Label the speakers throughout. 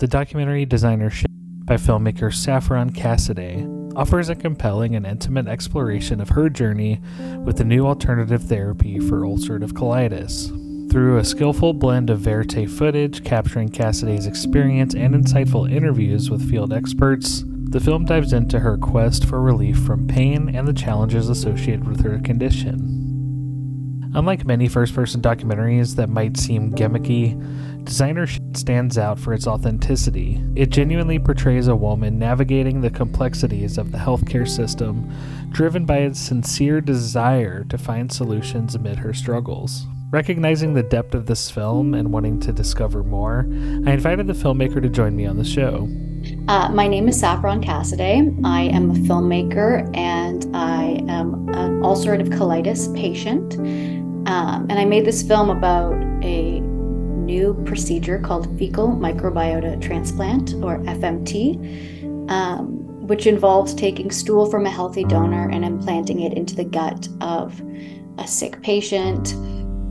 Speaker 1: The documentary Designer Shit by filmmaker Saffron Cassaday offers a compelling and intimate exploration of her journey with the new alternative therapy for ulcerative colitis. Through a skillful blend of verite footage capturing Cassaday's experience and insightful interviews with field experts, the film dives into her quest for relief from pain and the challenges associated with her condition. Unlike many first person documentaries that might seem gimmicky, Designer stands out for its authenticity. It genuinely portrays a woman navigating the complexities of the healthcare system, driven by a sincere desire to find solutions amid her struggles. Recognizing the depth of this film and wanting to discover more, I invited the filmmaker to join me on the show.
Speaker 2: Uh, my name is Saffron Cassaday. I am a filmmaker and I am an ulcerative colitis patient. Um, and I made this film about a new procedure called fecal microbiota transplant, or FMT, um, which involves taking stool from a healthy donor and implanting it into the gut of a sick patient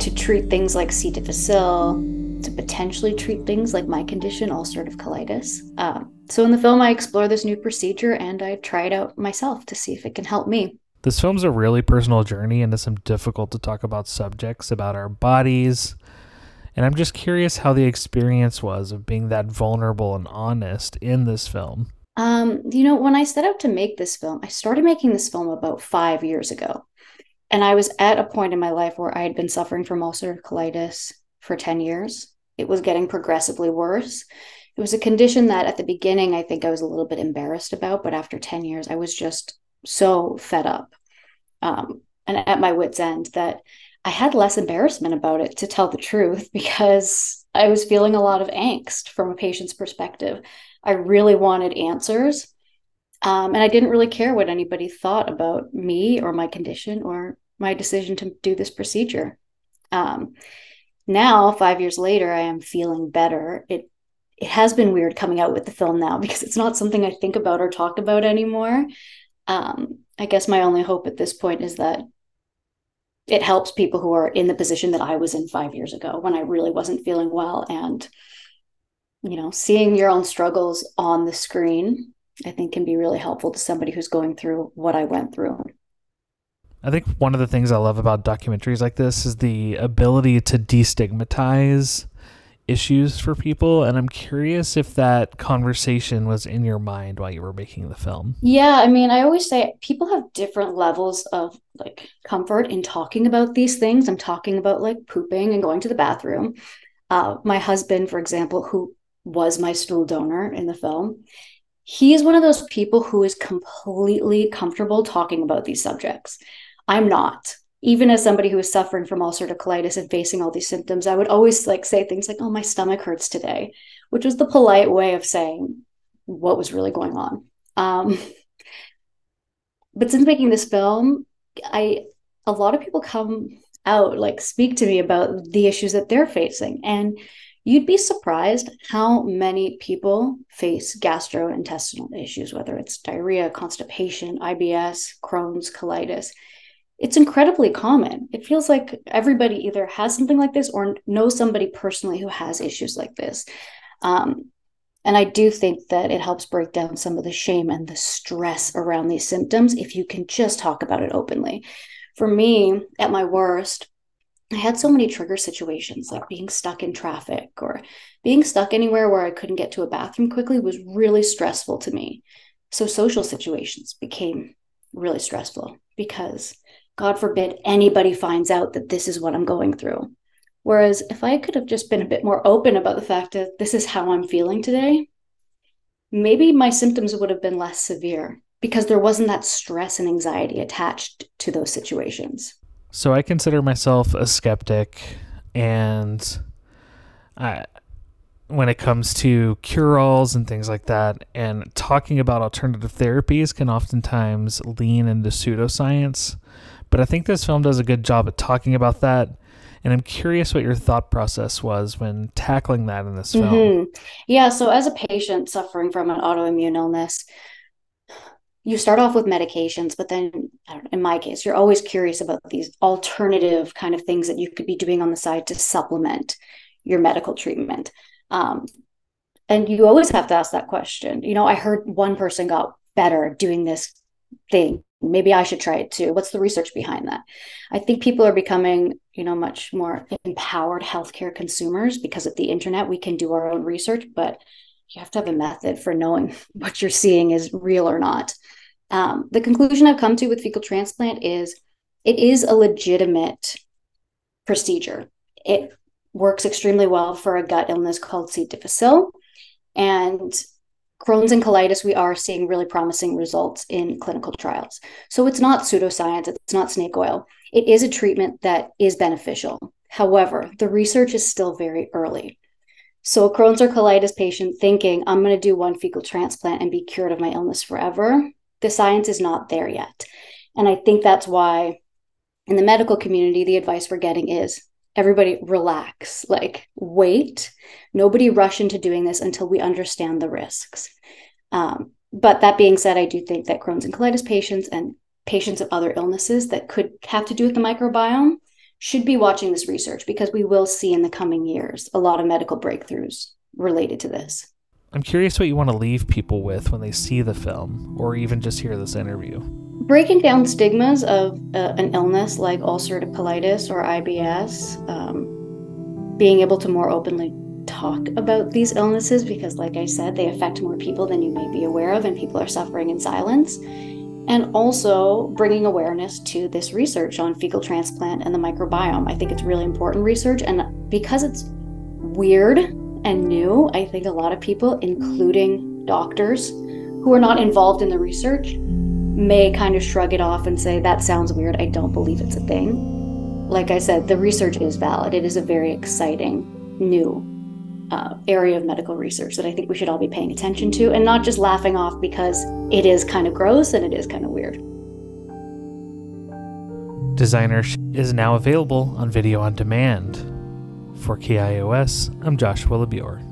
Speaker 2: to treat things like C. difficile, to potentially treat things like my condition, ulcerative colitis. Um, so in the film, I explore this new procedure and I try it out myself to see if it can help me.
Speaker 1: This film's a really personal journey into some difficult to talk about subjects about our bodies. And I'm just curious how the experience was of being that vulnerable and honest in this film.
Speaker 2: Um, you know, when I set out to make this film, I started making this film about five years ago. And I was at a point in my life where I had been suffering from ulcerative colitis for 10 years. It was getting progressively worse. It was a condition that at the beginning, I think I was a little bit embarrassed about, but after 10 years, I was just so fed up um, and at my wits' end that I had less embarrassment about it, to tell the truth, because I was feeling a lot of angst from a patient's perspective. I really wanted answers. Um, and I didn't really care what anybody thought about me or my condition or my decision to do this procedure. Um, now, five years later, I am feeling better. It it has been weird coming out with the film now because it's not something I think about or talk about anymore. Um, I guess my only hope at this point is that it helps people who are in the position that I was in five years ago when I really wasn't feeling well. And, you know, seeing your own struggles on the screen, I think can be really helpful to somebody who's going through what I went through.
Speaker 1: I think one of the things I love about documentaries like this is the ability to destigmatize issues for people and i'm curious if that conversation was in your mind while you were making the film.
Speaker 2: Yeah i mean i always say people have different levels of like comfort in talking about these things. I'm talking about like pooping and going to the bathroom. Uh, my husband for example who was my stool donor in the film he is one of those people who is completely comfortable talking about these subjects. I'm not even as somebody who is suffering from ulcerative colitis and facing all these symptoms, I would always like say things like, "Oh, my stomach hurts today," which was the polite way of saying what was really going on. Um, but since making this film, I a lot of people come out like speak to me about the issues that they're facing, and you'd be surprised how many people face gastrointestinal issues, whether it's diarrhea, constipation, IBS, Crohn's, colitis it's incredibly common. It feels like everybody either has something like this or knows somebody personally who has issues like this. Um, and I do think that it helps break down some of the shame and the stress around these symptoms if you can just talk about it openly. For me, at my worst, I had so many trigger situations like being stuck in traffic or being stuck anywhere where I couldn't get to a bathroom quickly was really stressful to me. So social situations became really stressful because God forbid anybody finds out that this is what I'm going through. Whereas if I could have just been a bit more open about the fact that this is how I'm feeling today, maybe my symptoms would have been less severe because there wasn't that stress and anxiety attached to those situations.
Speaker 1: So I consider myself a skeptic and I when it comes to cure-alls and things like that and talking about alternative therapies can oftentimes lean into pseudoscience but I think this film does a good job at talking about that. And I'm curious what your thought process was when tackling that in this film. Mm-hmm.
Speaker 2: Yeah. So, as a patient suffering from an autoimmune illness, you start off with medications, but then in my case, you're always curious about these alternative kind of things that you could be doing on the side to supplement your medical treatment. Um, And you always have to ask that question. You know, I heard one person got better doing this thing. Maybe I should try it too. What's the research behind that? I think people are becoming, you know, much more empowered healthcare consumers because of the internet. We can do our own research, but you have to have a method for knowing what you're seeing is real or not. Um, the conclusion I've come to with fecal transplant is it is a legitimate procedure. It works extremely well for a gut illness called C. difficile. And Crohn's and colitis, we are seeing really promising results in clinical trials. So it's not pseudoscience, it's not snake oil. It is a treatment that is beneficial. However, the research is still very early. So, a Crohn's or colitis patient thinking, I'm going to do one fecal transplant and be cured of my illness forever, the science is not there yet. And I think that's why in the medical community, the advice we're getting is everybody relax, like wait. Nobody rush into doing this until we understand the risks. Um, but that being said, I do think that Crohn's and colitis patients and patients of other illnesses that could have to do with the microbiome should be watching this research because we will see in the coming years a lot of medical breakthroughs related to this.
Speaker 1: I'm curious what you want to leave people with when they see the film or even just hear this interview.
Speaker 2: Breaking down stigmas of uh, an illness like ulcerative colitis or IBS, um, being able to more openly talk about these illnesses because, like I said, they affect more people than you may be aware of, and people are suffering in silence. And also bringing awareness to this research on fecal transplant and the microbiome. I think it's really important research. And because it's weird and new, I think a lot of people, including doctors who are not involved in the research, may kind of shrug it off and say, that sounds weird. I don't believe it's a thing. Like I said, the research is valid. It is a very exciting new uh, area of medical research that I think we should all be paying attention to and not just laughing off because it is kind of gross and it is kind of weird.
Speaker 1: Designer is now available on video on demand. For KIOS, I'm Joshua LaBure.